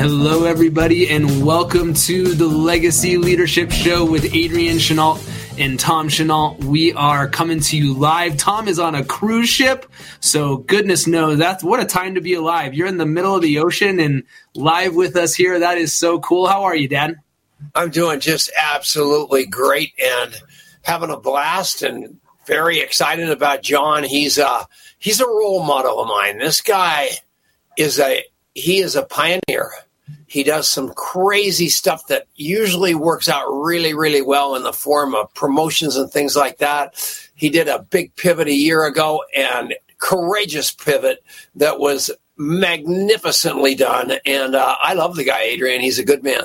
Hello, everybody, and welcome to the Legacy Leadership Show with Adrian Chenault and Tom Chenault. We are coming to you live. Tom is on a cruise ship, so goodness knows that's what a time to be alive. You're in the middle of the ocean and live with us here. That is so cool. How are you, Dad? I'm doing just absolutely great and having a blast and very excited about John. He's a he's a role model of mine. This guy is a he is a pioneer he does some crazy stuff that usually works out really, really well in the form of promotions and things like that. He did a big pivot a year ago and courageous pivot that was magnificently done. And uh, I love the guy, Adrian. He's a good man.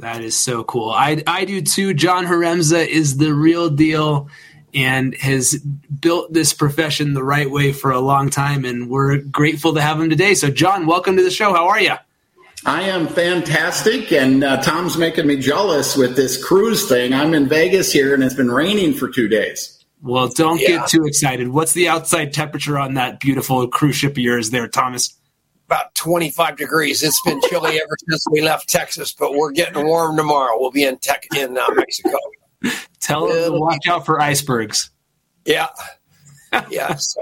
That is so cool. I, I do too. John Haremza is the real deal and has built this profession the right way for a long time. And we're grateful to have him today. So, John, welcome to the show. How are you? I am fantastic, and uh, Tom's making me jealous with this cruise thing. I'm in Vegas here, and it's been raining for two days. Well, don't yeah. get too excited. What's the outside temperature on that beautiful cruise ship of yours there, Thomas? About 25 degrees. It's been chilly ever since we left Texas, but we're getting warm tomorrow. We'll be in tech in uh, Mexico. Tell them to watch out for icebergs. Yeah, yeah. So,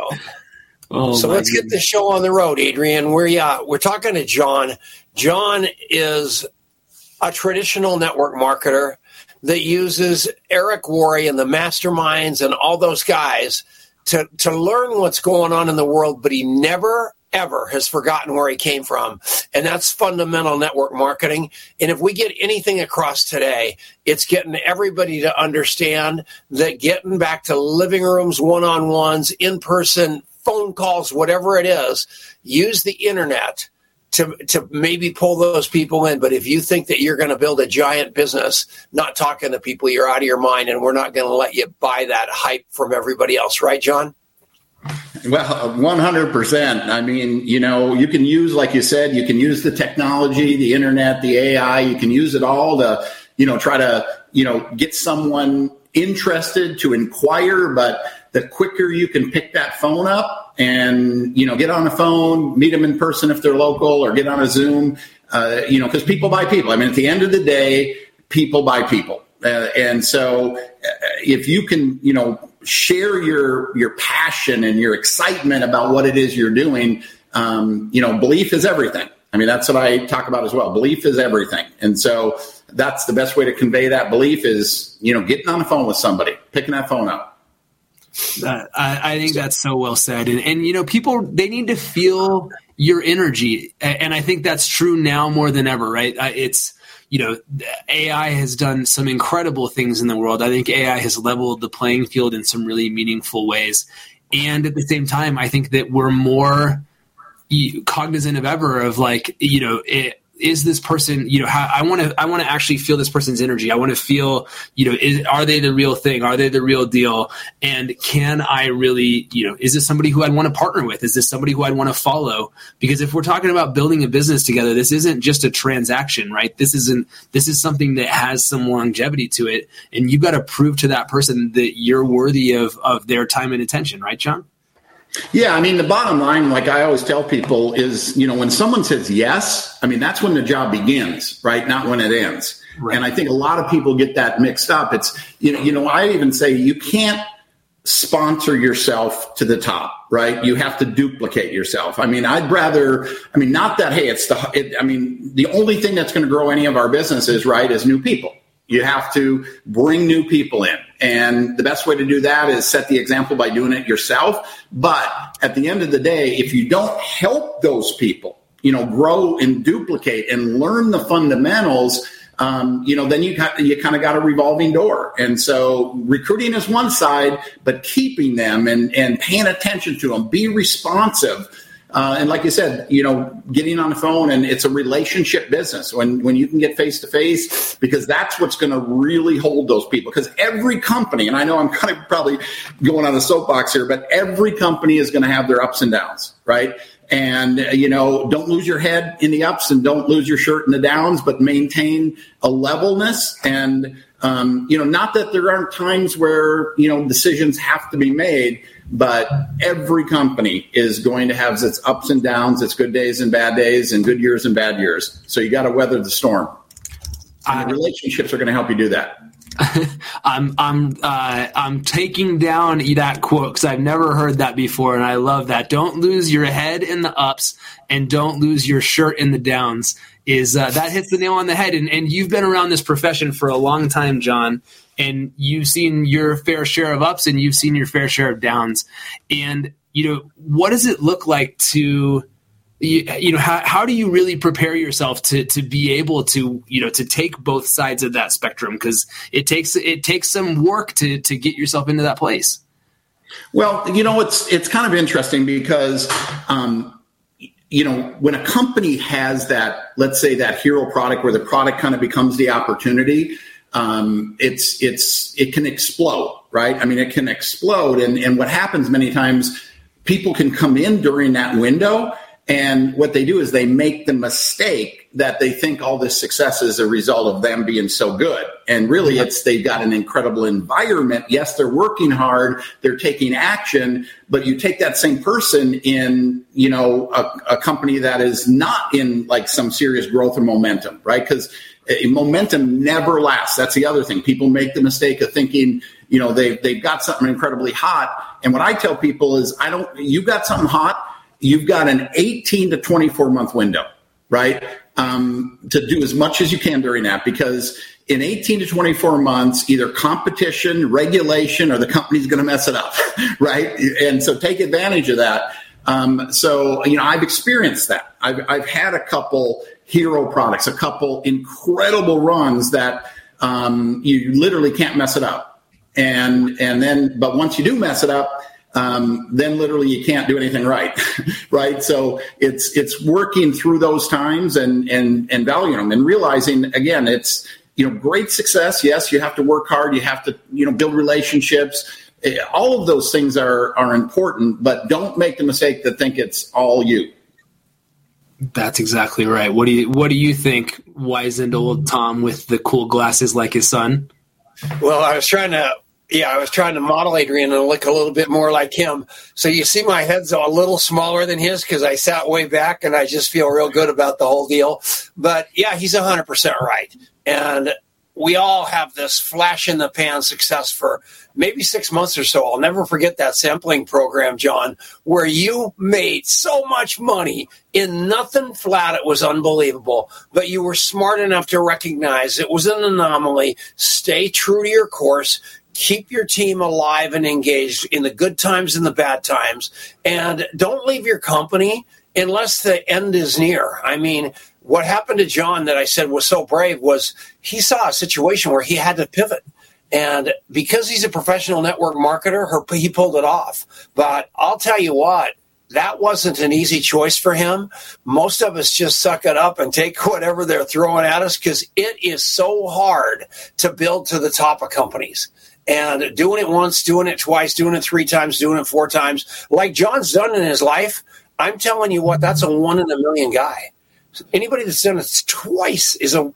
oh, so let's goodness. get the show on the road, Adrian. We're yeah, we're talking to John. John is a traditional network marketer that uses Eric Worre and the masterminds and all those guys to, to learn what's going on in the world, but he never ever has forgotten where he came from. And that's fundamental network marketing. And if we get anything across today, it's getting everybody to understand that getting back to living rooms, one on ones, in person, phone calls, whatever it is, use the internet to to maybe pull those people in. But if you think that you're going to build a giant business, not talking to people, you're out of your mind, and we're not going to let you buy that hype from everybody else, right, John? Well, 100%. I mean, you know, you can use, like you said, you can use the technology, the internet, the AI, you can use it all to, you know, try to, you know, get someone interested to inquire. But the quicker you can pick that phone up, and you know get on the phone meet them in person if they're local or get on a zoom uh, you know because people buy people. I mean at the end of the day people buy people. Uh, and so uh, if you can you know share your your passion and your excitement about what it is you're doing um, you know belief is everything. I mean that's what i talk about as well. Belief is everything. And so that's the best way to convey that belief is you know getting on the phone with somebody picking that phone up I, I, think that's so well said. And, and, you know, people, they need to feel your energy. And I think that's true now more than ever, right? It's, you know, AI has done some incredible things in the world. I think AI has leveled the playing field in some really meaningful ways. And at the same time, I think that we're more cognizant of ever of like, you know, it, is this person you know how, i want to i want to actually feel this person's energy. I want to feel you know is, are they the real thing? Are they the real deal? And can i really you know is this somebody who i'd want to partner with? Is this somebody who i'd want to follow? Because if we're talking about building a business together this isn't just a transaction right? This isn't this is something that has some longevity to it. And you've got to prove to that person that you're worthy of of their time and attention right john yeah, I mean, the bottom line, like I always tell people, is you know, when someone says yes, I mean, that's when the job begins, right? Not when it ends. Right. And I think a lot of people get that mixed up. It's you know, you know, I even say you can't sponsor yourself to the top, right? You have to duplicate yourself. I mean, I'd rather, I mean, not that, hey, it's the, it, I mean, the only thing that's going to grow any of our businesses, right, is new people. You have to bring new people in. And the best way to do that is set the example by doing it yourself. But at the end of the day, if you don't help those people, you know, grow and duplicate and learn the fundamentals, um, you know, then you got, you kind of got a revolving door. And so recruiting is one side, but keeping them and, and paying attention to them, be responsive uh, and like you said, you know, getting on the phone and it's a relationship business when when you can get face to face because that's what's going to really hold those people. Because every company, and I know I'm kind of probably going on a soapbox here, but every company is going to have their ups and downs, right? and you know don't lose your head in the ups and don't lose your shirt in the downs but maintain a levelness and um, you know not that there aren't times where you know decisions have to be made but every company is going to have its ups and downs its good days and bad days and good years and bad years so you got to weather the storm and relationships are going to help you do that I'm I'm uh, I'm taking down that quote because I've never heard that before, and I love that. Don't lose your head in the ups, and don't lose your shirt in the downs. Is uh, that hits the nail on the head? And and you've been around this profession for a long time, John, and you've seen your fair share of ups, and you've seen your fair share of downs. And you know what does it look like to you, you, know how, how do you really prepare yourself to to be able to you know to take both sides of that spectrum because it takes it takes some work to to get yourself into that place well you know it's it's kind of interesting because um, you know when a company has that let's say that hero product where the product kind of becomes the opportunity um, it's it's it can explode right i mean it can explode and and what happens many times people can come in during that window and what they do is they make the mistake that they think all this success is a result of them being so good. And really, it's they've got an incredible environment. Yes, they're working hard, they're taking action, but you take that same person in, you know, a, a company that is not in like some serious growth or momentum, right? Because momentum never lasts. That's the other thing. People make the mistake of thinking, you know, they've, they've got something incredibly hot. And what I tell people is, I don't, you've got something hot you've got an 18 to 24 month window, right? Um, to do as much as you can during that because in 18 to 24 months, either competition, regulation, or the company's going to mess it up, right? And so take advantage of that. Um, so, you know, I've experienced that. I've, I've had a couple hero products, a couple incredible runs that um, you literally can't mess it up. And, and then, but once you do mess it up, um, then literally you can't do anything right, right? So it's it's working through those times and and and valuing them and realizing again it's you know great success. Yes, you have to work hard. You have to you know build relationships. Eh, all of those things are are important, but don't make the mistake to think it's all you. That's exactly right. What do you What do you think, wizened old Tom with the cool glasses like his son? Well, I was trying to yeah, I was trying to model Adrian and look a little bit more like him. So you see, my head's a little smaller than his because I sat way back, and I just feel real good about the whole deal. But yeah, he's hundred percent right, and we all have this flash in the pan success for maybe six months or so. I'll never forget that sampling program, John, where you made so much money in nothing flat. It was unbelievable, but you were smart enough to recognize it was an anomaly. Stay true to your course keep your team alive and engaged in the good times and the bad times. And don't leave your company unless the end is near. I mean, what happened to John that I said was so brave was he saw a situation where he had to pivot. And because he's a professional network marketer, he pulled it off. But I'll tell you what, that wasn't an easy choice for him. Most of us just suck it up and take whatever they're throwing at us because it is so hard to build to the top of companies and doing it once, doing it twice, doing it three times, doing it four times, like John's done in his life, I'm telling you what, that's a one in a million guy. Anybody that's done it twice is a,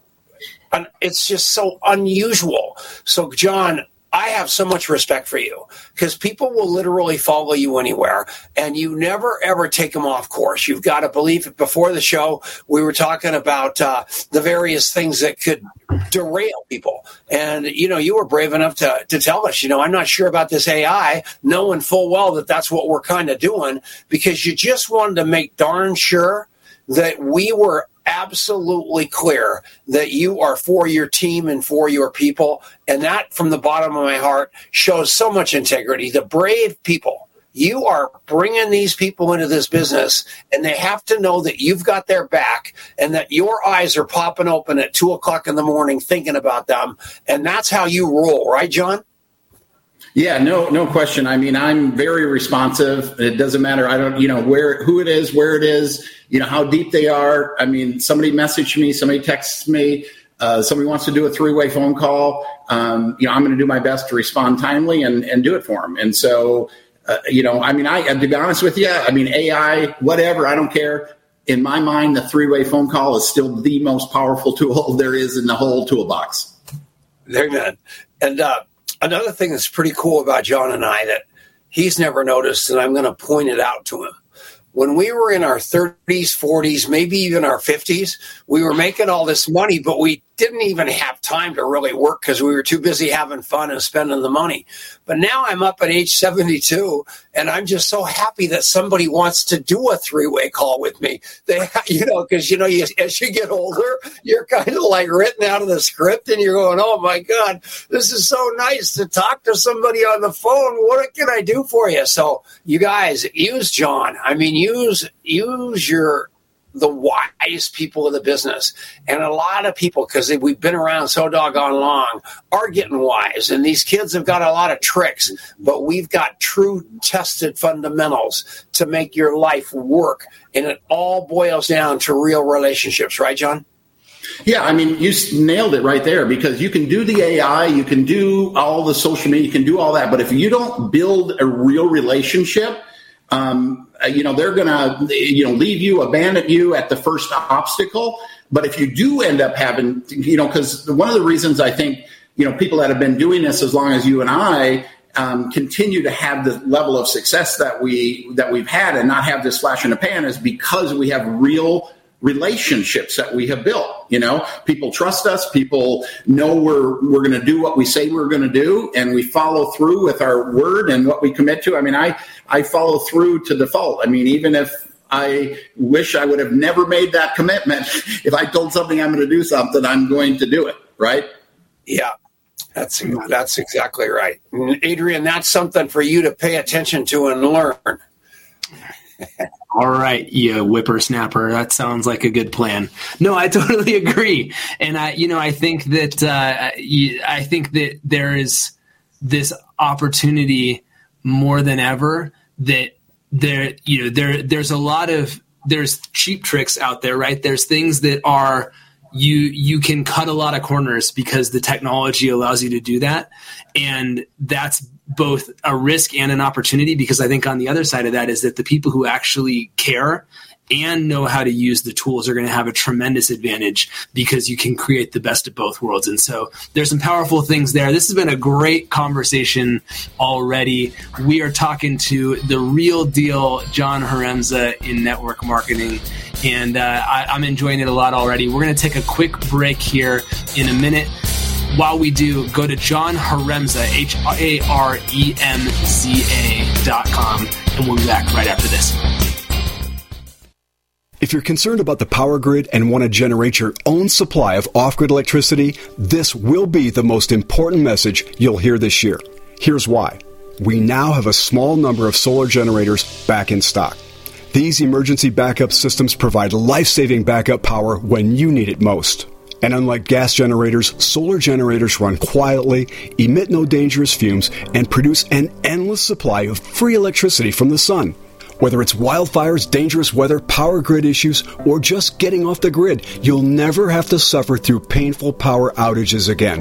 an, it's just so unusual. So, John, I have so much respect for you because people will literally follow you anywhere and you never ever take them off course. You've got to believe it. Before the show, we were talking about uh, the various things that could derail people. And, you know, you were brave enough to, to tell us, you know, I'm not sure about this AI, knowing full well that that's what we're kind of doing because you just wanted to make darn sure that we were absolutely clear that you are for your team and for your people. And that, from the bottom of my heart, shows so much integrity. The brave people. You are bringing these people into this business, and they have to know that you've got their back and that your eyes are popping open at two o'clock in the morning thinking about them. And that's how you roll, right, John? Yeah, no, no question. I mean, I'm very responsive. It doesn't matter. I don't, you know, where, who it is, where it is, you know, how deep they are. I mean, somebody messaged me, somebody texts me, uh, somebody wants to do a three way phone call. Um, you know, I'm going to do my best to respond timely and, and do it for them. And so, uh, you know, I mean, I, to be honest with you, I mean, AI, whatever, I don't care. In my mind, the three way phone call is still the most powerful tool there is in the whole toolbox. Amen. And, uh, another thing that's pretty cool about John and I that he's never noticed, and I'm going to point it out to him. When we were in our 30s, 40s, maybe even our 50s, we were making all this money, but we didn't even have time to really work because we were too busy having fun and spending the money. But now I'm up at age 72 and I'm just so happy that somebody wants to do a three way call with me. They, you know, because, you know, you, as you get older, you're kind of like written out of the script and you're going, oh my God, this is so nice to talk to somebody on the phone. What can I do for you? So you guys use John. I mean, use, use your, the wise people of the business. And a lot of people, because we've been around so doggone long, are getting wise. And these kids have got a lot of tricks, but we've got true tested fundamentals to make your life work. And it all boils down to real relationships, right, John? Yeah, I mean, you nailed it right there because you can do the AI, you can do all the social media, you can do all that. But if you don't build a real relationship, um, uh, you know they're going to you know leave you abandon you at the first obstacle. But if you do end up having you know because one of the reasons i think you know people that have been doing this as long as you and i um, continue to have the level of success that we that we've had and not have this flash in the pan is because we have real relationships that we have built. You know, people trust us. People know we're we're going to do what we say we're going to do, and we follow through with our word and what we commit to. I mean, I I follow through to default. I mean, even if I wish I would have never made that commitment. If I told something I'm going to do something, I'm going to do it. Right? Yeah. That's that's exactly right, Adrian. That's something for you to pay attention to and learn. All right, you whippersnapper. That sounds like a good plan. No, I totally agree, and I, you know, I think that uh, I think that there is this opportunity more than ever that there, you know, there there's a lot of there's cheap tricks out there, right? There's things that are you you can cut a lot of corners because the technology allows you to do that, and that's both a risk and an opportunity because I think on the other side of that is that the people who actually care and know how to use the tools are going to have a tremendous advantage because you can create the best of both worlds. And so there's some powerful things there. This has been a great conversation already. We are talking to the real deal, John Haremza in network marketing. And uh, I, I'm enjoying it a lot already. We're going to take a quick break here in a minute. While we do, go to John Haremza, H A R E M Z A dot com, and we'll be back right after this. If you're concerned about the power grid and want to generate your own supply of off grid electricity, this will be the most important message you'll hear this year. Here's why. We now have a small number of solar generators back in stock. These emergency backup systems provide life saving backup power when you need it most. And unlike gas generators, solar generators run quietly, emit no dangerous fumes, and produce an endless supply of free electricity from the sun. Whether it's wildfires, dangerous weather, power grid issues, or just getting off the grid, you'll never have to suffer through painful power outages again.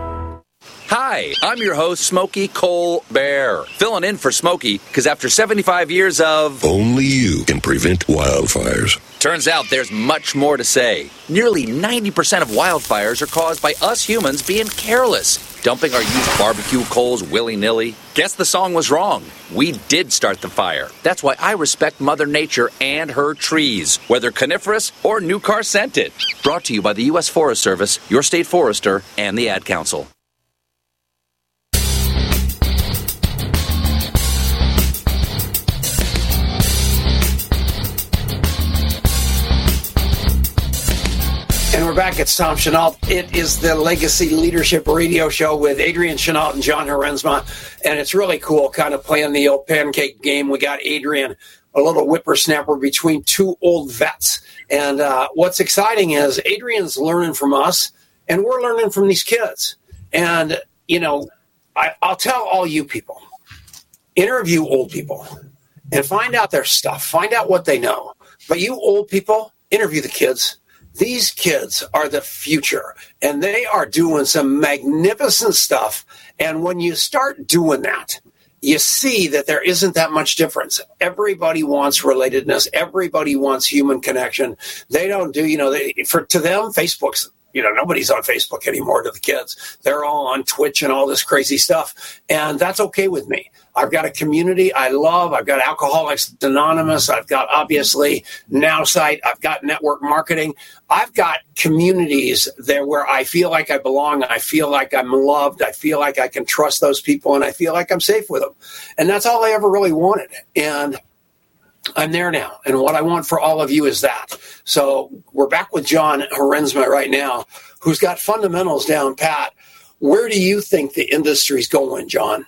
Hi, I'm your host, Smokey Cole Bear, filling in for Smokey because after 75 years of. Only you can prevent wildfires. Turns out there's much more to say. Nearly 90% of wildfires are caused by us humans being careless, dumping our used barbecue coals willy nilly. Guess the song was wrong. We did start the fire. That's why I respect Mother Nature and her trees, whether coniferous or new car scented. Brought to you by the U.S. Forest Service, your state forester, and the Ad Council. Back. It's Tom Chenault. It is the Legacy Leadership Radio Show with Adrian Chenault and John Haremza. And it's really cool kind of playing the old pancake game. We got Adrian, a little whippersnapper between two old vets. And uh, what's exciting is Adrian's learning from us, and we're learning from these kids. And, you know, I, I'll tell all you people interview old people and find out their stuff, find out what they know. But you old people, interview the kids these kids are the future and they are doing some magnificent stuff. And when you start doing that, you see that there isn't that much difference. Everybody wants relatedness. Everybody wants human connection. They don't do, you know, they, for to them, Facebook's you know, nobody's on Facebook anymore to the kids. They're all on Twitch and all this crazy stuff. And that's okay with me. I've got a community I love. I've got Alcoholics Anonymous. I've got obviously Now Site. I've got network marketing. I've got communities there where I feel like I belong. I feel like I'm loved. I feel like I can trust those people and I feel like I'm safe with them. And that's all I ever really wanted. And I'm there now. And what I want for all of you is that. So we're back with John Haremza right now, who's got fundamentals down pat. Where do you think the industry's going, John?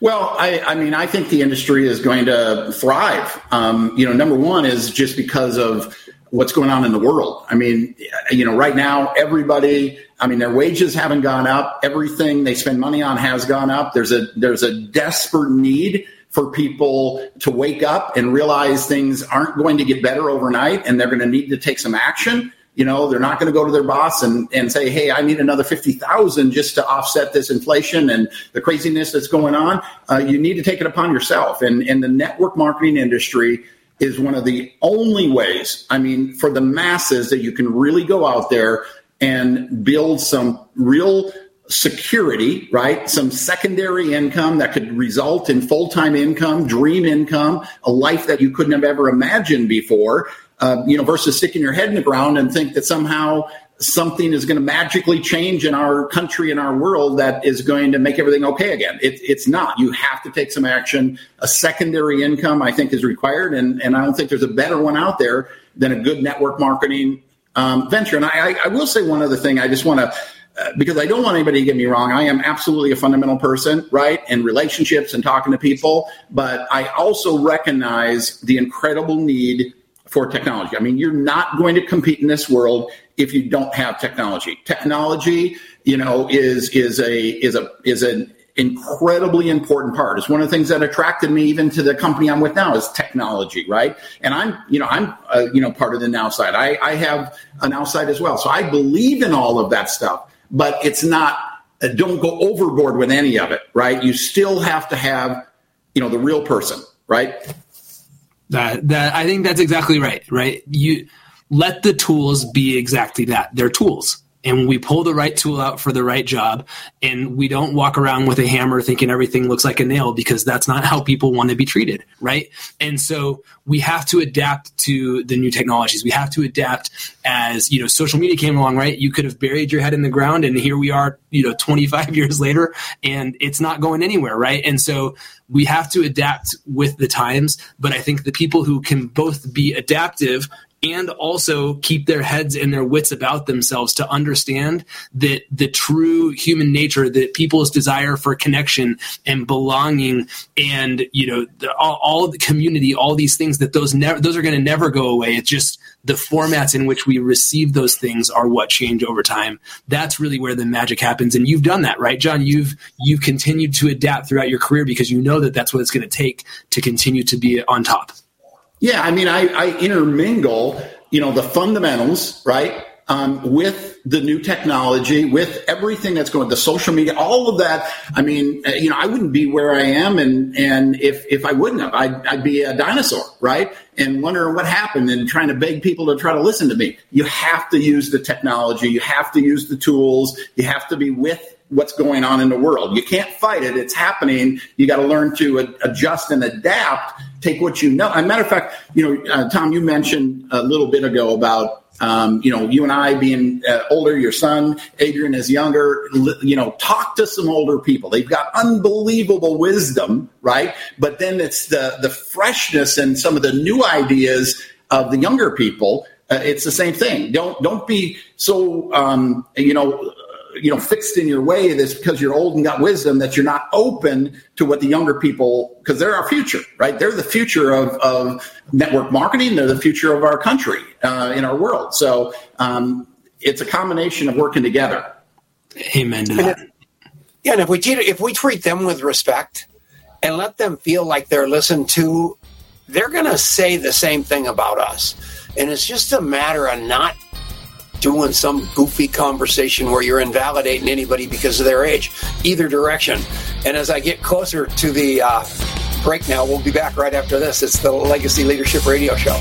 Well, I, I, mean, I think the industry is going to thrive. Um, you know, number one is just because of what's going on in the world. I mean, you know, right now, everybody, I mean, their wages haven't gone up. Everything they spend money on has gone up. There's a, there's a desperate need for people to wake up and realize things aren't going to get better overnight and they're going to need to take some action. You know, they're not going to go to their boss and, and say, Hey, I need another 50,000 just to offset this inflation and the craziness that's going on. Uh, you need to take it upon yourself. And, and the network marketing industry is one of the only ways, I mean, for the masses that you can really go out there and build some real security, right? Some secondary income that could result in full time income, dream income, a life that you couldn't have ever imagined before, uh, you know, versus sticking your head in the ground and think that somehow something is going to magically change in our country and our world that is going to make everything okay again. It, it's not. You have to take some action. A secondary income, I think, is required, and, and I don't think there's a better one out there than a good network marketing um, venture. And I, I, will say one other thing. I just want to. Uh, because I don't want anybody to get me wrong. I am absolutely a fundamental person, right? In relationships and talking to people. But I also recognize the incredible need for technology. I mean, you're not going to compete in this world if you don't have technology. Technology, you know, is is a is a is an incredibly important part. It's one of the things that attracted me even to the company I'm with now is technology, right? And I'm, you know, I'm, uh, you know, part of the now side. I, I have a now side as well. So I believe in all of that stuff, but it's not, uh, don't go overboard with any of it, right? You still have to have, you know, the real person, right? That, that I think that's exactly right, right? You let the tools be exactly that. They're tools and we pull the right tool out for the right job and we don't walk around with a hammer thinking everything looks like a nail because that's not how people want to be treated right? And so we have to adapt to the new technologies. We have to adapt as you know social media came along right? You could have buried your head in the ground and here we are you know 25 years later and it's not going anywhere right? And so we have to adapt with the times but i think the people who can both be adaptive and also keep their heads and their wits about themselves to understand that the true human nature that people's desire for connection and belonging and you know the, all, all, the community all these things that those never those are going to never go away. It's just the formats in which we receive those things are what change over time. That's really where the magic happens. And you've done that right john? You've you've continued to adapt throughout your career because you know that that's what it's going to take to continue to be on top yeah, I mean, I, I intermingle, you know, the fundamentals, right, um, with the new technology, with everything that's going, the social media, all of that. I mean, uh, you know, I wouldn't be where I am, and and if if I wouldn't have, I'd, I'd be a dinosaur, right? And wondering what happened, and trying to beg people to try to listen to me. You have to use the technology, you have to use the tools, you have to be with what's going on in the world. You can't fight it. It's happening. You got to learn to adjust and adapt. Take what you know. As a matter of fact, you know, uh, Tom, you mentioned a little bit ago about um, you know, you and I being uh, older, your son Adrian is younger. You know, talk to some older people. They've got unbelievable wisdom, right? But then it's the the freshness and some of the new ideas of the younger people. Uh, it's the same thing. Don't don't be so um, you know you know fixed in your way that's because you're old and got wisdom that you're not open to what the younger people because they're our future right? They're the future of, of network marketing. They're the future of our country uh, in our world. So um, it's a combination of working together. Amen to that. yeah and if we treat, if we treat them with respect and let them feel like they're listened to they're going to say the same thing about us. And it's just a matter of not doing some goofy conversation where you're invalidating anybody because of their age, either direction. And as I get closer to the uh, break now, we'll be back right after this. It's the Legacy Leadership Radio Show.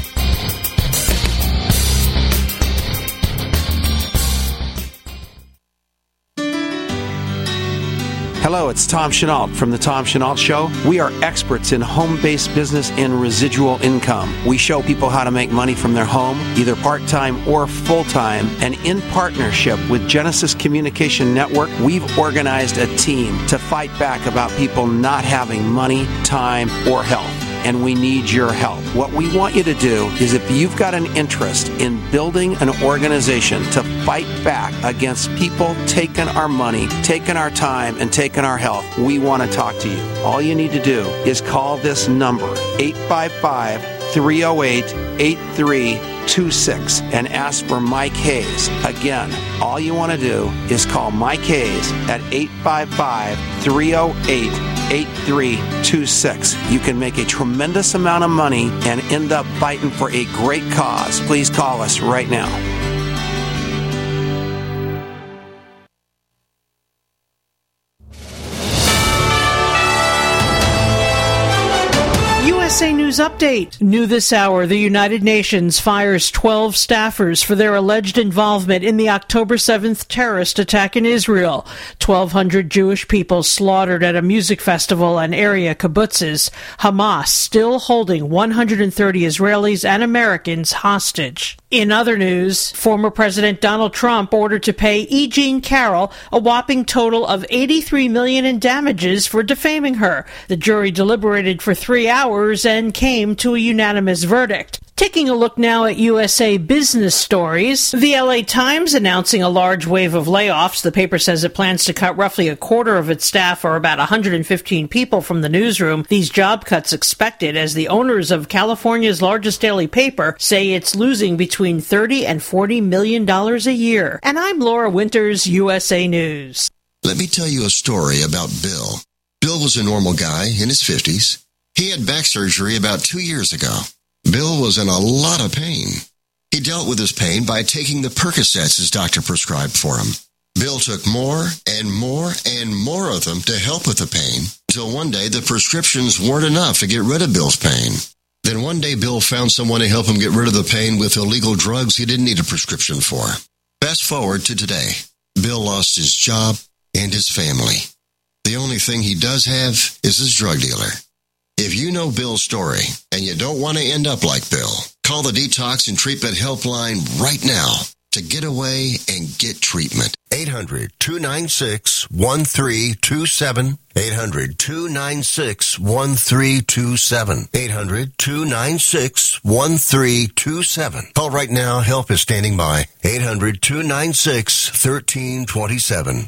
Hello, it's Tom Chenault from The Tom Chenault Show. We are experts in home based business and residual income. We show people how to make money from their home, either part time or full time. And in partnership with Genesis Communication Network, we've organized a team to fight back about people not having money, time, or health and we need your help. What we want you to do is if you've got an interest in building an organization to fight back against people taking our money, taking our time, and taking our health, we want to talk to you. All you need to do is call this number 855 308 8326 and ask for Mike Hayes. Again, all you want to do is call Mike Hayes at 855 308 8326. You can make a tremendous amount of money and end up fighting for a great cause. Please call us right now. News Update. New this hour, the United Nations fires 12 staffers for their alleged involvement in the October 7th terrorist attack in Israel. 1,200 Jewish people slaughtered at a music festival and area kibbutzes. Hamas still holding 130 Israelis and Americans hostage. In other news, former President Donald Trump ordered to pay E. Jean Carroll a whopping total of 83 million in damages for defaming her. The jury deliberated for three hours and came to a unanimous verdict. Taking a look now at USA business stories. The LA Times announcing a large wave of layoffs. The paper says it plans to cut roughly a quarter of its staff, or about 115 people, from the newsroom. These job cuts expected as the owners of California's largest daily paper say it's losing between 30 and 40 million dollars a year. And I'm Laura Winters, USA News. Let me tell you a story about Bill. Bill was a normal guy in his 50s. He had back surgery about two years ago. Bill was in a lot of pain. He dealt with his pain by taking the Percocets his doctor prescribed for him. Bill took more and more and more of them to help with the pain until one day the prescriptions weren't enough to get rid of Bill's pain. Then one day Bill found someone to help him get rid of the pain with illegal drugs he didn't need a prescription for. Fast forward to today. Bill lost his job and his family. The only thing he does have is his drug dealer. If you know Bill's story and you don't want to end up like Bill, call the Detox and Treatment Helpline right now to get away and get treatment. 800 296 1327. 800 296 1327. 800 296 1327. Call right now. Help is standing by. 800 296 1327.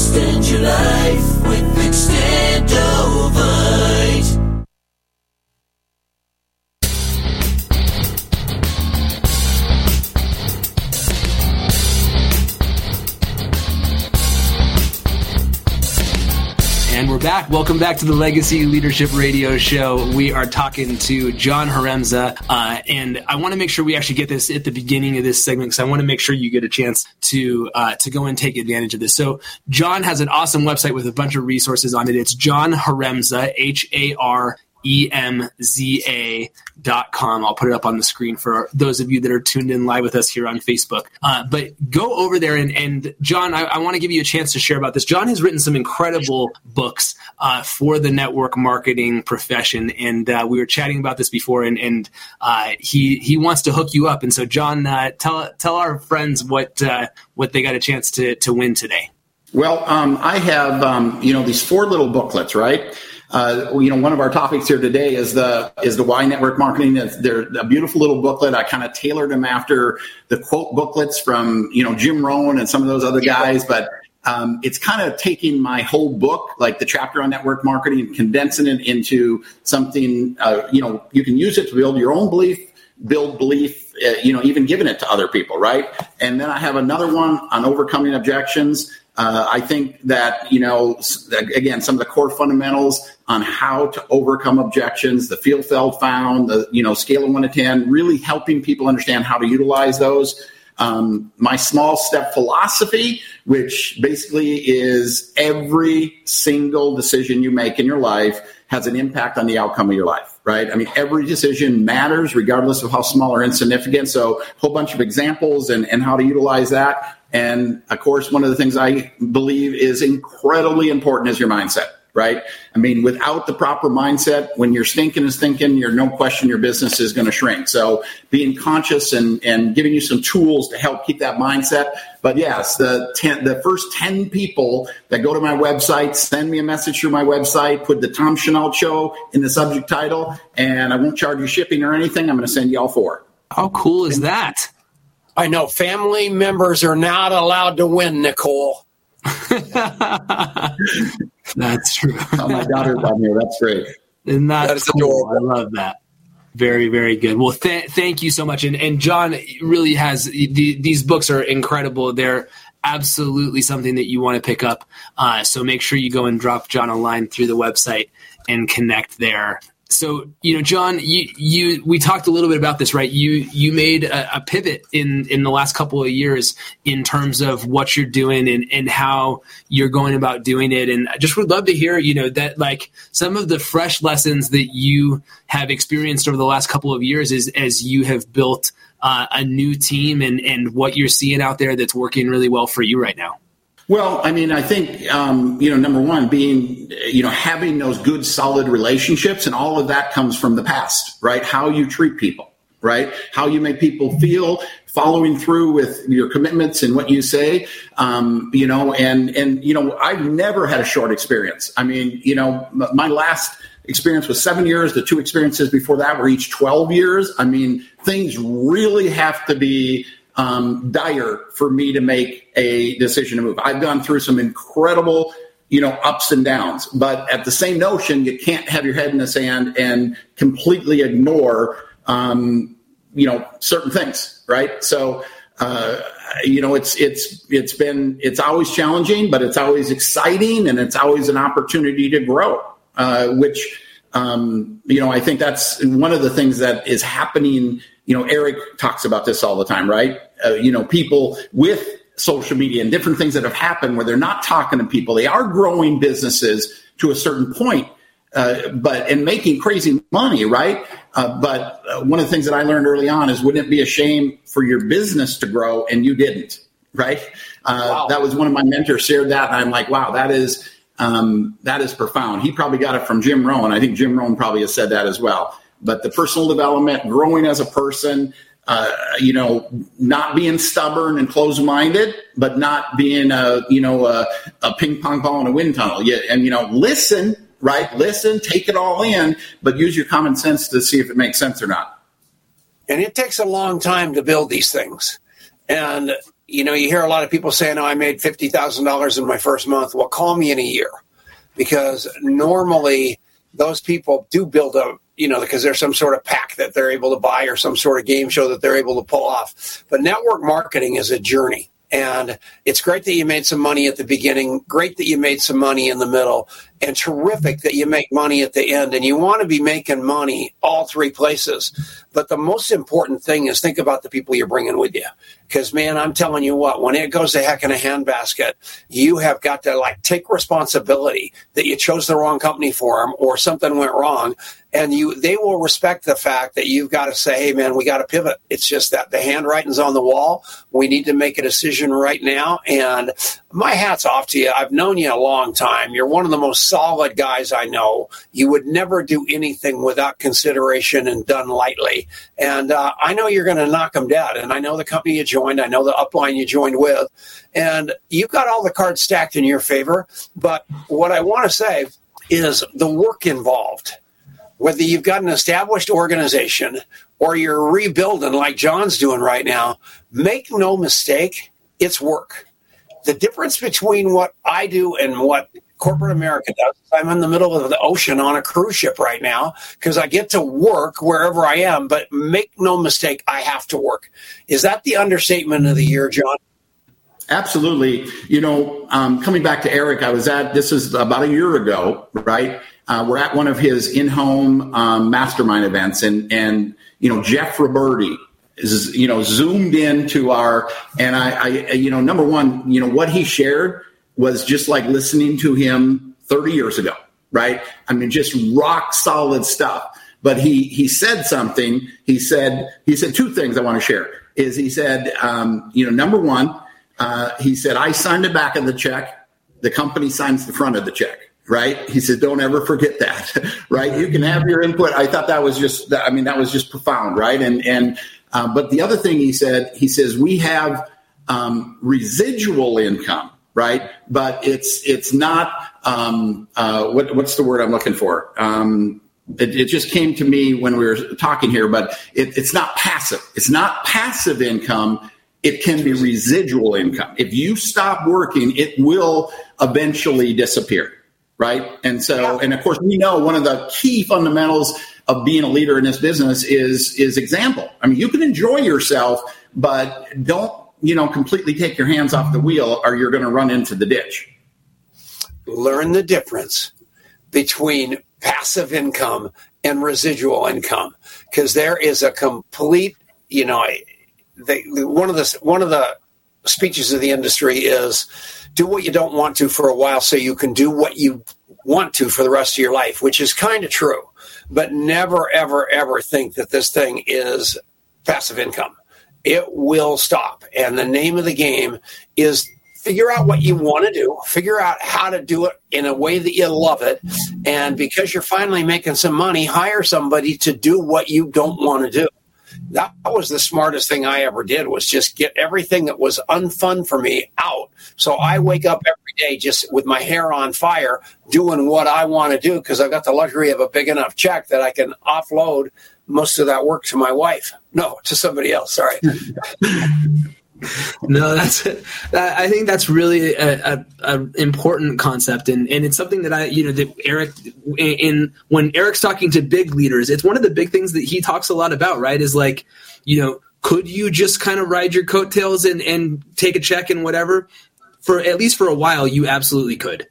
Extend your life with Extendovite. And we're back. Welcome back to the Legacy Leadership Radio Show. We are talking to John Haremza, uh, and I want to make sure we actually get this at the beginning of this segment because I want to make sure you get a chance to uh, to go and take advantage of this. So, John has an awesome website with a bunch of resources on it. It's John Haremza, H A R emza.com. I'll put it up on the screen for those of you that are tuned in live with us here on Facebook. Uh, but go over there and, and John, I, I want to give you a chance to share about this. John has written some incredible books uh, for the network marketing profession, and uh, we were chatting about this before, and, and uh, he he wants to hook you up. And so, John, uh, tell tell our friends what uh, what they got a chance to to win today. Well, um, I have um, you know these four little booklets, right? Uh, you know, one of our topics here today is the is the why network marketing. They're a beautiful little booklet. I kind of tailored them after the quote booklets from you know Jim Rohn and some of those other guys, but um, it's kind of taking my whole book, like the chapter on network marketing, and condensing it into something. Uh, you know, you can use it to build your own belief, build belief. Uh, you know, even giving it to other people, right? And then I have another one on overcoming objections. Uh, I think that, you know, again, some of the core fundamentals on how to overcome objections, the Feld found, the, you know, scale of one to 10, really helping people understand how to utilize those. Um, my small step philosophy, which basically is every single decision you make in your life has an impact on the outcome of your life, right? I mean, every decision matters regardless of how small or insignificant. So, a whole bunch of examples and, and how to utilize that. And of course, one of the things I believe is incredibly important is your mindset right? I mean, without the proper mindset, when you're stinking is thinking, you're no question your business is going to shrink. So being conscious and, and giving you some tools to help keep that mindset. But yes, the ten, the first 10 people that go to my website, send me a message through my website, put the Tom Chenault show in the subject title, and I won't charge you shipping or anything. I'm going to send you all four. How cool is that? I know family members are not allowed to win, Nicole. That's true. oh, my daughter's on here. That's great. And that's that is cool. Adorable. I love that. Very, very good. Well, th- thank you so much. And, and John really has the, these books are incredible. They're absolutely something that you want to pick up. Uh, so make sure you go and drop John a line through the website and connect there so you know john you you we talked a little bit about this right? You you made a, a, pivot in in the last couple of years in terms of what you're doing and and how you're going about doing it. And i just would love to hear you know that like some of the fresh lessons that you have experienced over the last couple of years is as you have built uh, a new team and and what you're seeing out there that's working really well for you right now well, I mean, I think um, you know, number one, being you know, having those good, solid relationships, and all of that comes from the past, right? How you treat people, right? How you make people feel, following through with your commitments and what you say, um, you know, and and you know, I've never had a short experience. I mean, you know, my last experience was seven years. The two experiences before that were each twelve years. I mean, things really have to be um, dire for me to make a decision to move. I've gone through some incredible, you know, ups and downs, but at the same notion, you can't have your head in the sand and completely ignore, um, you know, certain things, right? So, uh, you know, it's it's it's been it's always challenging, but it's always exciting, and it's always an opportunity to grow, uh, which. Um, you know, I think that's one of the things that is happening you know, Eric talks about this all the time, right? Uh, you know, people with social media and different things that have happened where they're not talking to people. They are growing businesses to a certain point, uh, but and making crazy money, right? Uh, but uh, one of the things that I learned early on is wouldn't it be a shame for your business to grow and you didn't, right? Uh, wow. That was one of my mentors shared that, and I'm like, wow, that is um, that is profound. He probably got it from Jim Rohn. I think Jim Rohn probably has said that as well but the personal development, growing as a person, uh, you know, not being stubborn and closed-minded, but not being a you know a, a ping pong ball in a wind tunnel. Yeah, and you know, listen, right? Listen, take it all in, but use your common sense to see if it makes sense or not. And it takes a long time to build these things, and you know, you hear a lot of people saying, "Oh, I made fifty thousand dollars in my first month." Well, call me in a year, because normally those people do build a you know, because there's some sort of pack that they're able to buy or some sort of game show that they're able to pull off. But network marketing is a journey. And it's great that you made some money at the beginning, great that you made some money in the middle, and terrific that you make money at the end. And you want to be making money all three places. But the most important thing is think about the people you're bringing with you. Because, man, I'm telling you what, when it goes to heck in a handbasket, you have got to like take responsibility that you chose the wrong company for them or something went wrong. And you they will respect the fact that you've got to say hey man we got to pivot. It's just that the handwriting's on the wall. We need to make a decision right now. And my hat's off to you. I've known you a long time. You're one of the most solid guys i know. You would never do anything without consideration and done lightly and uh, i know you're going to knock them dead and i know the company you joined i know the upline you joined with and you've got all the cards stacked in your favor but what i want to say is the work involved. Whether you've got an established organization or you're rebuilding like John's doing right now, make no mistake, it's work. The difference between what I do and what corporate America does. I'm in the middle of the ocean on a cruise ship right now because I get to work wherever I am, but make no mistake, I have to work. Is that the understatement of the year, John? Absolutely. You know, um, coming back to Eric, I was at this is about a year ago, right? Uh, we're at one of his in-home um, mastermind events, and and you know Jeff Roberti is you know zoomed into our and I, I you know number one, you know what he shared was just like listening to him 30 years ago, right? I mean, just rock solid stuff. But he he said something. He said he said two things I want to share. Is he said, um, you know, number one uh, he said, I signed the back of the check. The company signs the front of the check. Right. He said, don't ever forget that. right. You can have your input. I thought that was just, I mean, that was just profound. Right. And, and, uh, but the other thing he said, he says, we have um, residual income. Right. But it's, it's not, um, uh, what, what's the word I'm looking for? Um, it, it, just came to me when we were talking here, but it, it's not passive. It's not passive income it can be residual income. If you stop working, it will eventually disappear. Right. And so, and of course, we know one of the key fundamentals of being a leader in this business is, is example. I mean, you can enjoy yourself, but don't, you know, completely take your hands off the wheel or you're going to run into the ditch. Learn the difference between passive income and residual income because there is a complete, you know, they, one of the one of the speeches of the industry is do what you don't want to for a while so you can do what you want to for the rest of your life, which is kind of true. But never, ever, ever think that this thing is passive income. It will stop. And the name of the game is figure out what you want to do, figure out how to do it in a way that you love it. And because you're finally making some money, hire somebody to do what you don't want to do that was the smartest thing I ever did was just get everything that was unfun for me out. So I wake up every day just with my hair on fire doing what I want to do because I've got the luxury of a big enough check that I can offload most of that work to my wife. No, to somebody else. Sorry. no, that's I think that's really a, a, a, important concept, and, and it's something that I you know that Eric in when Eric's talking to big leaders, it's one of the big things that he talks a lot about. Right, is like you know could you just kind of ride your coattails and and take a check and whatever for at least for a while you absolutely could,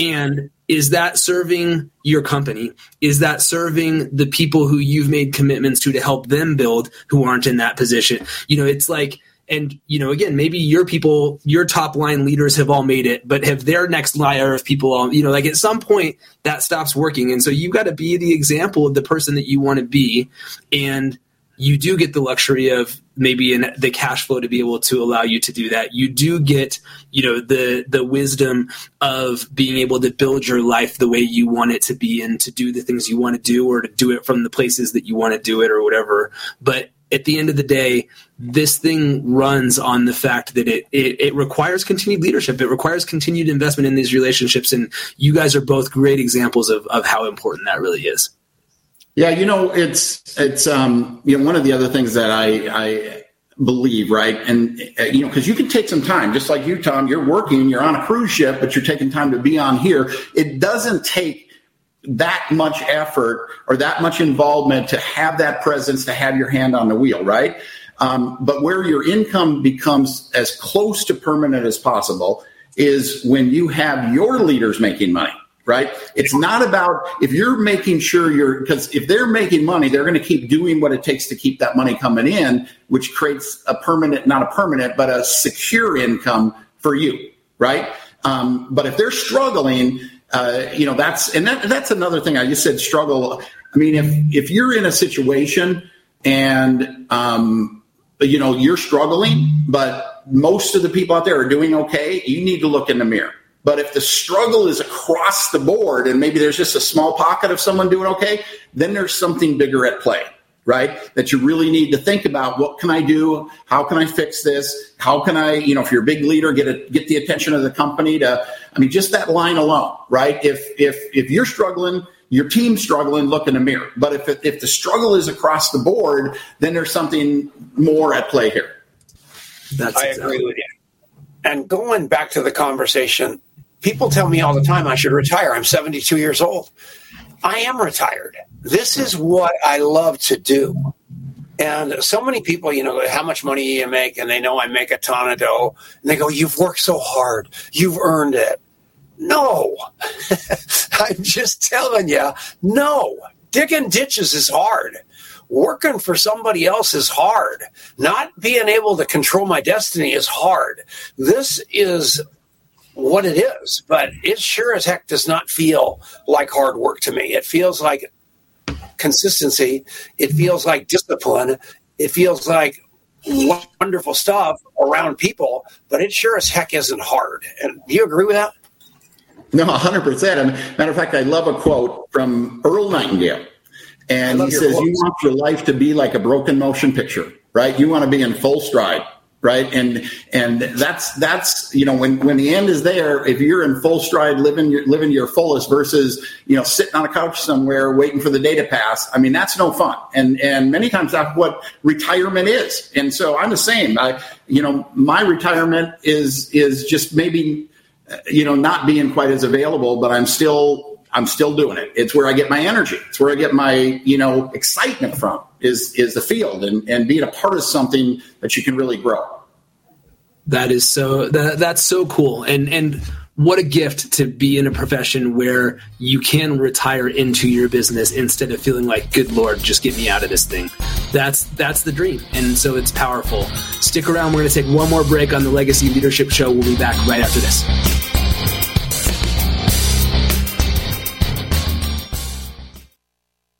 and is that serving your company? Is that serving the people who you've made commitments to to help them build who aren't in that position? You know, it's like and you know again maybe your people your top line leaders have all made it but have their next layer of people all you know like at some point that stops working and so you've got to be the example of the person that you want to be and you do get the luxury of maybe in the cash flow to be able to allow you to do that you do get you know the the wisdom of being able to build your life the way you want it to be and to do the things you want to do or to do it from the places that you want to do it or whatever but at the end of the day, this thing runs on the fact that it, it, it requires continued leadership. It requires continued investment in these relationships, and you guys are both great examples of of how important that really is. Yeah, you know, it's it's um, you know one of the other things that I I believe, right? And uh, you know, because you can take some time, just like you, Tom. You're working, you're on a cruise ship, but you're taking time to be on here. It doesn't take that much effort or that much involvement to have that presence, to have your hand on the wheel, right? Um, but where your income becomes as close to permanent as possible is when you have your leaders making money, right? It's not about if you're making sure you're, because if they're making money, they're going to keep doing what it takes to keep that money coming in, which creates a permanent, not a permanent, but a secure income for you, right? Um, but if they're struggling, uh, you know that's and that, that's another thing. I just said struggle. I mean, if if you're in a situation and um, you know you're struggling, but most of the people out there are doing okay, you need to look in the mirror. But if the struggle is across the board and maybe there's just a small pocket of someone doing okay, then there's something bigger at play right? That you really need to think about what can I do? How can I fix this? How can I, you know, if you're a big leader, get a, get the attention of the company to, I mean, just that line alone, right? If, if, if you're struggling, your team's struggling, look in the mirror. But if, if the struggle is across the board, then there's something more at play here. That's I exactly. agree with you. And going back to the conversation, people tell me all the time I should retire. I'm 72 years old. I am retired. This is what I love to do. And so many people, you know, how much money you make, and they know I make a ton of dough, and they go, "You've worked so hard, you've earned it." No, I'm just telling you, no. Digging ditches is hard. Working for somebody else is hard. Not being able to control my destiny is hard. This is what it is, but it sure as heck does not feel like hard work to me. It feels like consistency. It feels like discipline. It feels like wonderful stuff around people, but it sure as heck isn't hard. And do you agree with that? No, 100%. matter of fact, I love a quote from Earl Nightingale. And he says, quotes. You want your life to be like a broken motion picture, right? You want to be in full stride right? And and that's that's you know when when the end is there if you're in full stride living your living your fullest versus you know sitting on a couch somewhere waiting for the day to pass i mean that's no fun. And and many times that's what retirement is. And so i'm the same. I you know my retirement is is just maybe you know not being quite as available but i'm still I'm still doing it. It's where I get my energy. It's where I get my, you know, excitement from is is the field and, and being a part of something that you can really grow. That is so that that's so cool. And and what a gift to be in a profession where you can retire into your business instead of feeling like, good lord, just get me out of this thing. That's that's the dream. And so it's powerful. Stick around, we're gonna take one more break on the Legacy Leadership Show. We'll be back right after this.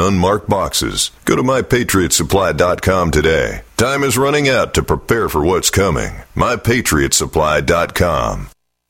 unmarked boxes. Go to mypatriotsupply.com today. Time is running out to prepare for what's coming. mypatriotsupply.com.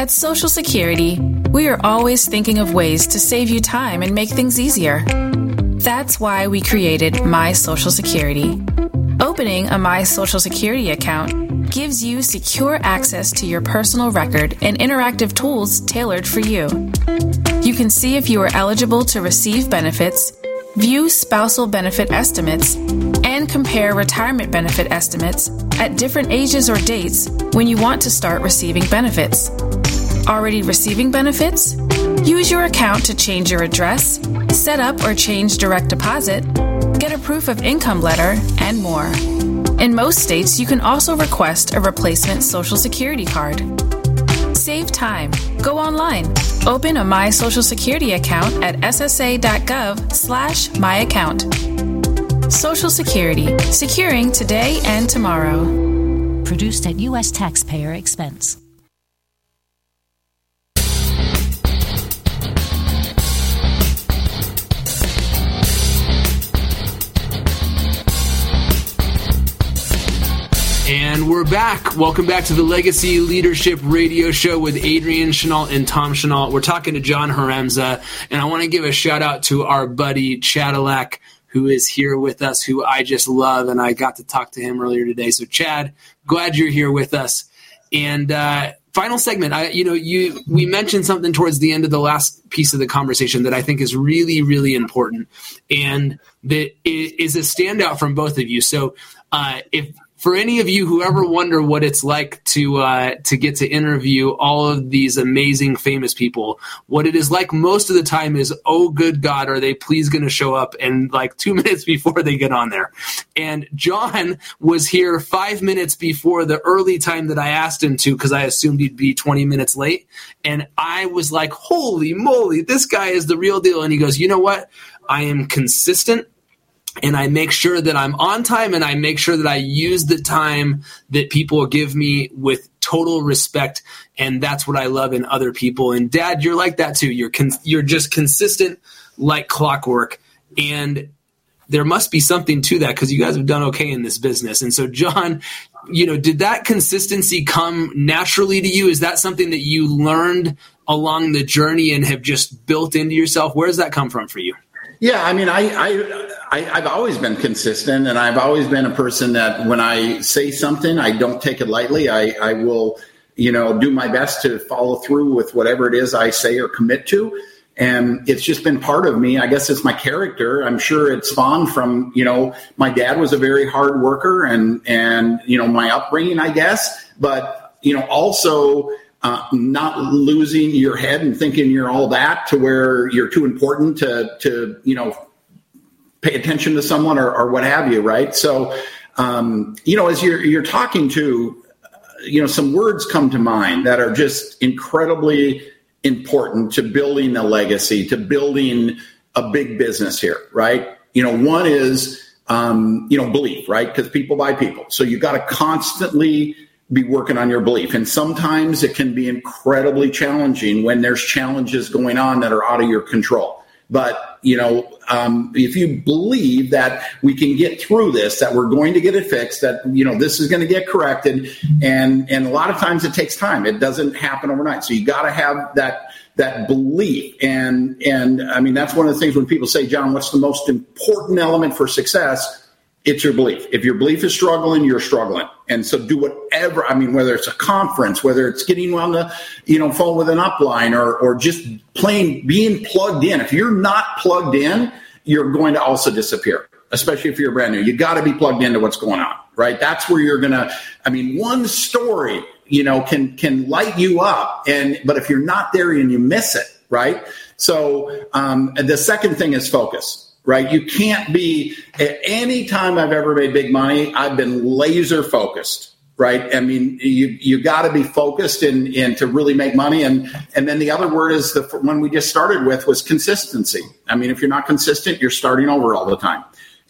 At Social Security, we are always thinking of ways to save you time and make things easier. That's why we created My Social Security. Opening a My Social Security account gives you secure access to your personal record and interactive tools tailored for you. You can see if you are eligible to receive benefits, view spousal benefit estimates, and compare retirement benefit estimates at different ages or dates when you want to start receiving benefits. Already receiving benefits? Use your account to change your address, set up or change direct deposit, get a proof of income letter, and more. In most states, you can also request a replacement Social Security card. Save time. Go online. Open a My Social Security account at ssa.gov slash myaccount. Social Security. Securing today and tomorrow. Produced at U.S. taxpayer expense. And we're back. Welcome back to the Legacy Leadership Radio Show with Adrian Chenault and Tom Chenault. We're talking to John Haremza, and I want to give a shout out to our buddy Chadilak, who is here with us, who I just love, and I got to talk to him earlier today. So, Chad, glad you're here with us. And uh, final segment, I, you know, you we mentioned something towards the end of the last piece of the conversation that I think is really, really important, and that is a standout from both of you. So, uh, if for any of you who ever wonder what it's like to uh, to get to interview all of these amazing famous people, what it is like most of the time is, oh good God, are they please going to show up? And like two minutes before they get on there, and John was here five minutes before the early time that I asked him to because I assumed he'd be twenty minutes late, and I was like, holy moly, this guy is the real deal. And he goes, you know what? I am consistent and I make sure that I'm on time and I make sure that I use the time that people give me with total respect and that's what I love in other people. And dad you're like that too. You're con- you're just consistent like clockwork. And there must be something to that because you guys have done okay in this business. And so John you know did that consistency come naturally to you? Is that something that you learned along the journey and have just built into yourself? Where does that come from for you yeah, I mean, I, I, I, have always been consistent, and I've always been a person that when I say something, I don't take it lightly. I, I will, you know, do my best to follow through with whatever it is I say or commit to. And it's just been part of me. I guess it's my character. I'm sure it's spawned from, you know, my dad was a very hard worker and, and, you know, my upbringing, I guess. But, you know, also, uh, not losing your head and thinking you're all that to where you're too important to to you know pay attention to someone or, or what have you, right? So, um, you know, as you're you're talking to, you know, some words come to mind that are just incredibly important to building a legacy, to building a big business here, right? You know, one is um, you know belief, right? Because people buy people, so you've got to constantly be working on your belief. And sometimes it can be incredibly challenging when there's challenges going on that are out of your control. But, you know, um, if you believe that we can get through this, that we're going to get it fixed, that, you know, this is going to get corrected. And, and a lot of times it takes time. It doesn't happen overnight. So you got to have that, that belief. And, and I mean, that's one of the things when people say, John, what's the most important element for success? It's your belief. If your belief is struggling, you're struggling. And so do whatever, I mean, whether it's a conference, whether it's getting on the, you know, phone with an upline or, or just plain being plugged in. If you're not plugged in, you're going to also disappear, especially if you're brand new. You got to be plugged into what's going on, right? That's where you're going to, I mean, one story, you know, can, can light you up. And, but if you're not there and you miss it, right? So, um, the second thing is focus right? You can't be at any time I've ever made big money, I've been laser focused, right? I mean, you you got to be focused and and to really make money. And and then the other word is the one we just started with was consistency. I mean, if you're not consistent, you're starting over all the time.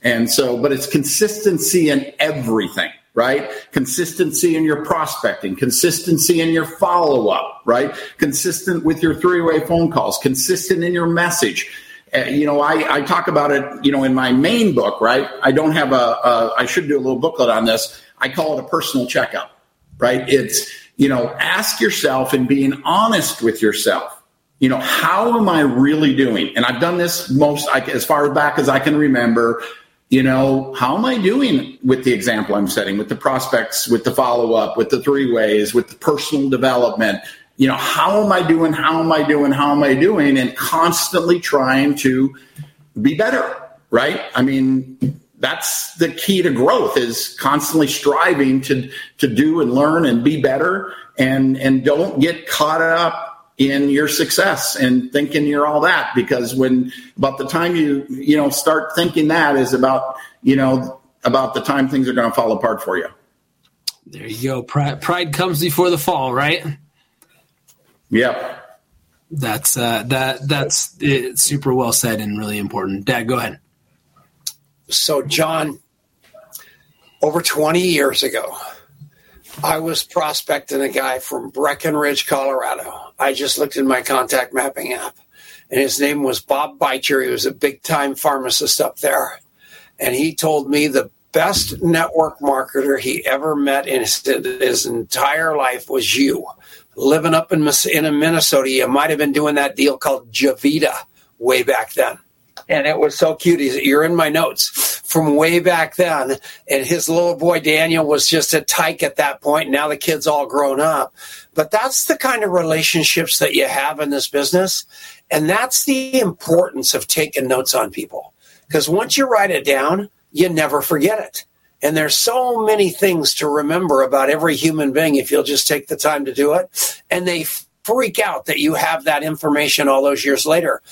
And so, but it's consistency in everything right? Consistency in your prospecting, consistency in your follow up, right? Consistent with your three way phone calls, consistent in your message. Uh, you know, I, I talk about it, you know, in my main book, right? I don't have a, a, I should do a little booklet on this. I call it a personal checkup, right? It's, you know, ask yourself and being honest with yourself. You know, how am I really doing? And I've done this most, as far back as I can remember you know, how am I doing with the example I'm setting, with the prospects, with the follow up, with the three ways, with the personal development? You know, how am I doing? How am I doing? How am I doing? And constantly trying to be better, right? I mean, that's the key to growth is constantly striving to to do and learn and be better and and don't get caught up in your success and thinking you're all that because when about the time you you know start thinking that is about you know about the time things are going to fall apart for you there you go pride, pride comes before the fall right yep that's uh that that's it, super well said and really important dad go ahead so john over 20 years ago I was prospecting a guy from Breckenridge, Colorado. I just looked in my contact mapping app, and his name was Bob Beecher. He was a big time pharmacist up there. And he told me the best network marketer he ever met in his, his entire life was you. Living up in, in Minnesota, you might have been doing that deal called Javita way back then and it was so cute. He's, you're in my notes from way back then. And his little boy Daniel was just a tyke at that point. Now the kid's all grown up. But that's the kind of relationships that you have in this business. And that's the importance of taking notes on people. Because once you write it down, you never forget it. And there's so many things to remember about every human being if you'll just take the time to do it. And they freak out that you have that information all those years later.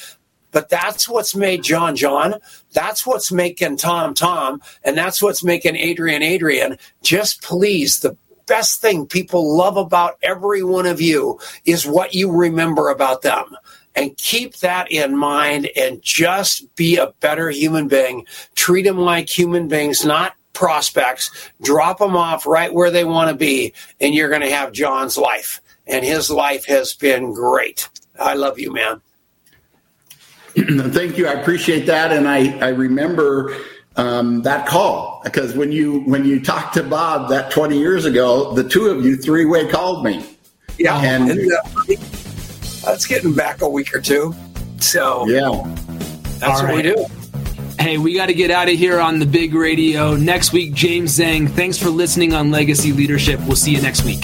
But that's what's made John John. That's what's making Tom Tom. And that's what's making Adrian Adrian. Just please, the best thing people love about every one of you is what you remember about them. And keep that in mind and just be a better human being. Treat them like human beings, not prospects. Drop them off right where they want to be, and you're going to have John's life. And his life has been great. I love you, man. Thank you. I appreciate that. And I, I remember um, that call because when you when you talked to Bob that 20 years ago, the two of you three way called me. Yeah, and that's getting back a week or two. So yeah, that's All what right. we do. Hey, we got to get out of here on the big radio next week. James Zhang, thanks for listening on Legacy Leadership. We'll see you next week.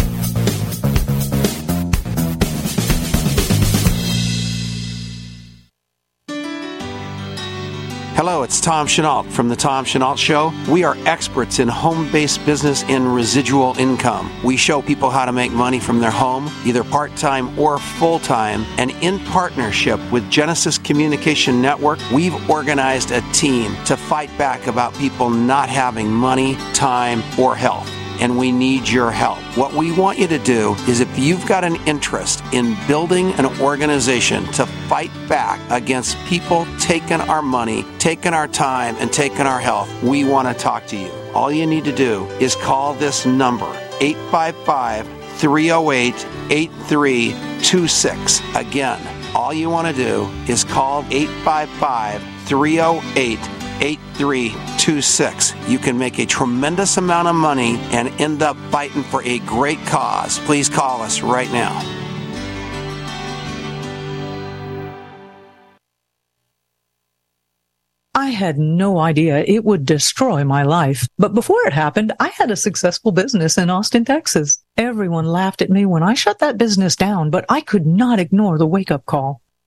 It's Tom Chenault from The Tom Chenault Show. We are experts in home based business and residual income. We show people how to make money from their home, either part time or full time. And in partnership with Genesis Communication Network, we've organized a team to fight back about people not having money, time, or health and we need your help. What we want you to do is if you've got an interest in building an organization to fight back against people taking our money, taking our time, and taking our health, we want to talk to you. All you need to do is call this number 855 308 8326. Again, all you want to do is call 855 308 8326. You can make a tremendous amount of money and end up fighting for a great cause. Please call us right now. I had no idea it would destroy my life. But before it happened, I had a successful business in Austin, Texas. Everyone laughed at me when I shut that business down, but I could not ignore the wake up call.